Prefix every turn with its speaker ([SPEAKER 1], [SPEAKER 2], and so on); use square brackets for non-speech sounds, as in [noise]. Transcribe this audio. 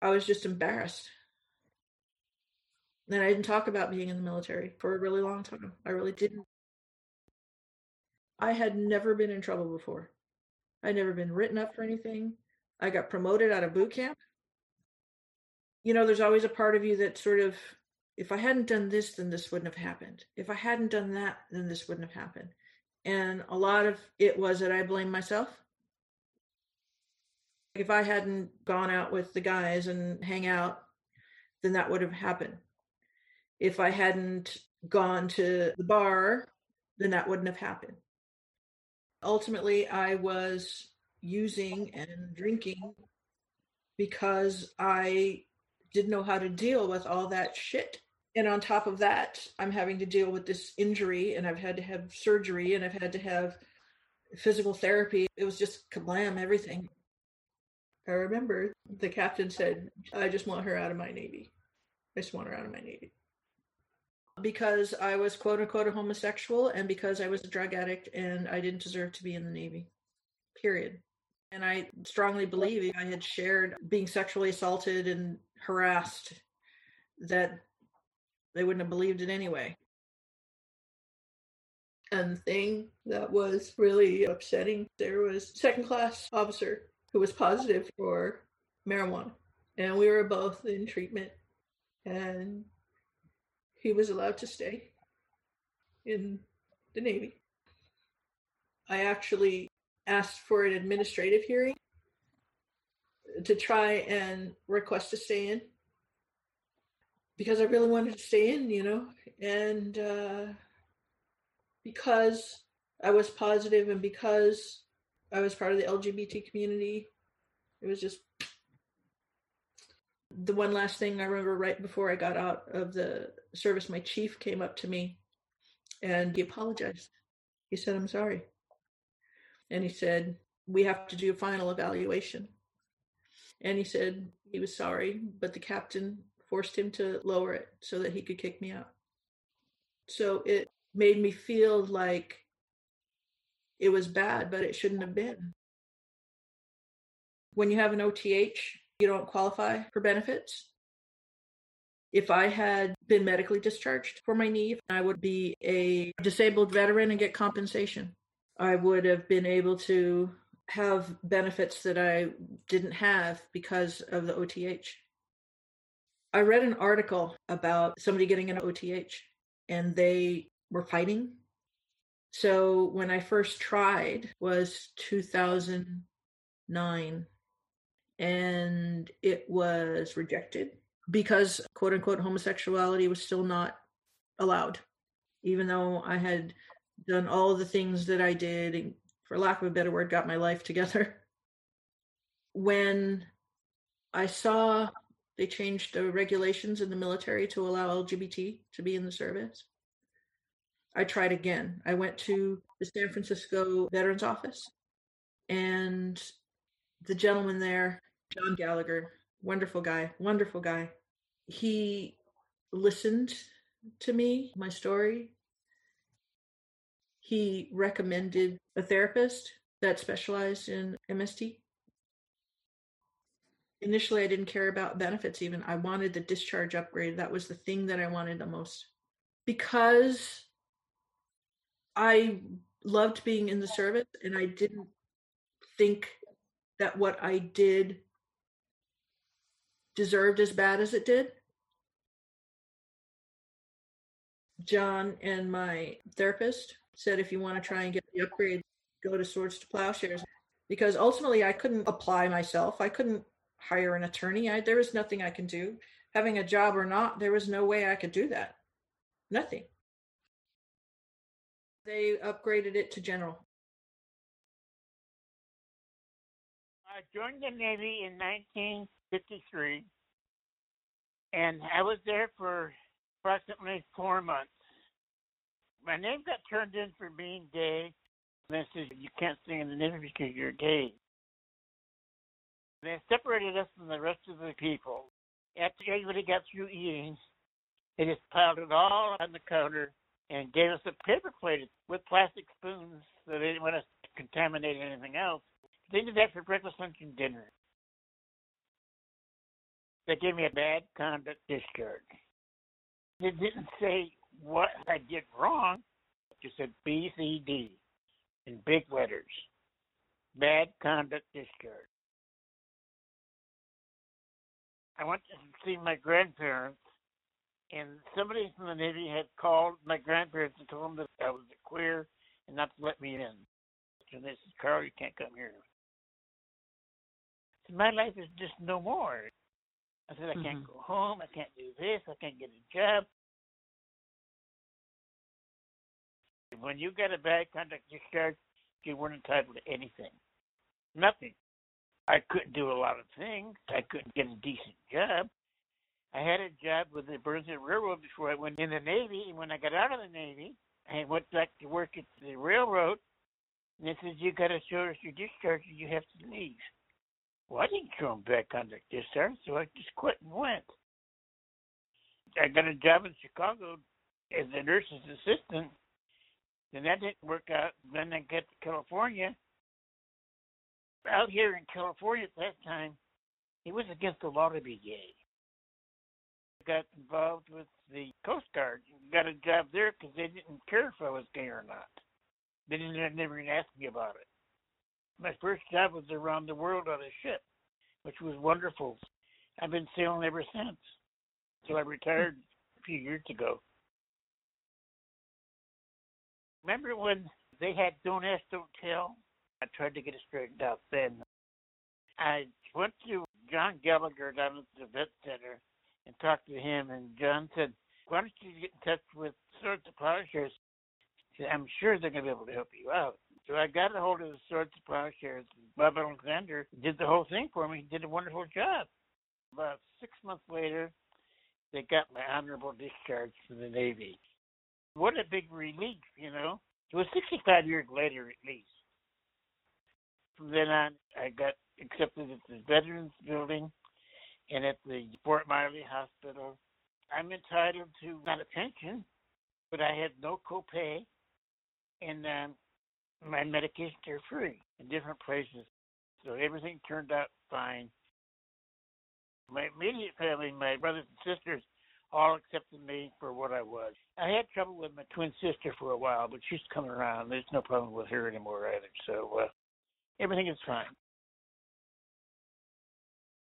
[SPEAKER 1] I was just embarrassed. And I didn't talk about being in the military for a really long time. I really didn't. I had never been in trouble before. I'd never been written up for anything. I got promoted out of boot camp. You know, there's always a part of you that sort of, if I hadn't done this, then this wouldn't have happened. If I hadn't done that, then this wouldn't have happened. And a lot of it was that I blamed myself. If I hadn't gone out with the guys and hang out, then that would have happened. If I hadn't gone to the bar, then that wouldn't have happened. Ultimately, I was using and drinking because I didn't know how to deal with all that shit. And on top of that, I'm having to deal with this injury and I've had to have surgery and I've had to have physical therapy. It was just kablam, everything. I remember the captain said, I just want her out of my Navy. I just want her out of my Navy. Because I was quote unquote a homosexual and because I was a drug addict and I didn't deserve to be in the Navy. Period. And I strongly believe I had shared being sexually assaulted and harassed that they wouldn't have believed it anyway. And the thing that was really upsetting, there was second class officer who was positive for marijuana. And we were both in treatment and he was allowed to stay in the Navy. I actually asked for an administrative hearing to try and request to stay in because I really wanted to stay in, you know, and uh, because I was positive and because I was part of the LGBT community, it was just the one last thing I remember right before I got out of the service, my chief came up to me and he apologized. He said, I'm sorry. And he said, We have to do a final evaluation. And he said he was sorry, but the captain forced him to lower it so that he could kick me out. So it made me feel like it was bad, but it shouldn't have been. When you have an OTH, you don't qualify for benefits. If I had been medically discharged for my knee, I would be a disabled veteran and get compensation. I would have been able to have benefits that I didn't have because of the OTH. I read an article about somebody getting an OTH and they were fighting. So when I first tried was 2009 and it was rejected because quote unquote homosexuality was still not allowed even though I had done all the things that I did and for lack of a better word got my life together [laughs] when I saw they changed the regulations in the military to allow LGBT to be in the service. I tried again. I went to the San Francisco Veterans Office, and the gentleman there, John Gallagher, wonderful guy, wonderful guy. He listened to me, my story. He recommended a therapist that specialized in MST initially I didn't care about benefits even. I wanted the discharge upgrade. That was the thing that I wanted the most. Because I loved being in the service and I didn't think that what I did deserved as bad as it did. John and my therapist said if you want to try and get the upgrade, go to Swords to Plowshares. Because ultimately I couldn't apply myself. I couldn't hire an attorney. I, there was nothing I can do. Having a job or not, there was no way I could do that. Nothing. They upgraded it to general.
[SPEAKER 2] I joined the Navy in 1953, and I was there for approximately four months. My name got turned in for being gay. And they said, You can't stay in the Navy because you're gay. They separated us from the rest of the people. After everybody got through eating, they just piled it all on the counter and gave us a paper plate with plastic spoons so they didn't want us to contaminate anything else. They did that for breakfast, lunch, and dinner. They gave me a bad conduct discharge. They didn't say what I did wrong. Just said BCD in big letters. Bad conduct discharge. I went to see my grandparents, and somebody from the Navy had called my grandparents and told them that I was a queer and not to let me in. And they said, Carl, you can't come here. So my life is just no more. I said, I can't
[SPEAKER 1] Mhm.
[SPEAKER 2] go home. I can't do this. I can't get a job. When you get a bad conduct discharge, you weren't entitled to anything. Nothing. I couldn't do a lot of things. I couldn't get a decent job. I had a job with the Burnside Railroad before I went in the Navy. And when I got out of the Navy, I went back to work at the railroad. And they said, You got to show us your discharge or you have to leave. Well, I didn't show them bad conduct discharge, so I just quit and went. I got a job in Chicago as a nurse's assistant. Then that didn't work out. Then I got to California. Out here in California at that time, it was against the law to be gay. Got involved with the Coast Guard. Got a job there because they didn't care if I was gay or not. They didn't never even ask me about it. My first job was around the world on a ship, which was wonderful. I've been sailing ever since. So I retired a few years ago. Remember when they had Don't Ask, Don't Tell? I tried to get it straightened out then. I went to John Gallagher down at the vet center and talked to him, and John said, Why don't you get in touch with Swords to Plowshares? I'm sure they're going to be able to help you out. So I got a hold of the Swords to Plowshares. Bob Alexander did the whole thing for me. He did a wonderful job. About six months later, they got my honorable discharge from the Navy. What a big relief, you know. It was 65 years later, at least. From then on, I got accepted at the Veterans Building and at the Fort Miley Hospital. I'm entitled to not a pension, but I had no copay, and um, my medications are free in different places. So everything turned out fine. My immediate family, my brothers and sisters, all accepted me for what I was. I had trouble with my twin sister for a while, but she's coming around. There's no problem with her anymore either. So uh, everything is fine.